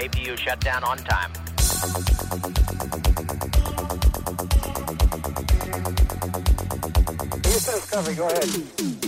APU shutdown on time. Houston Discovery, go ahead.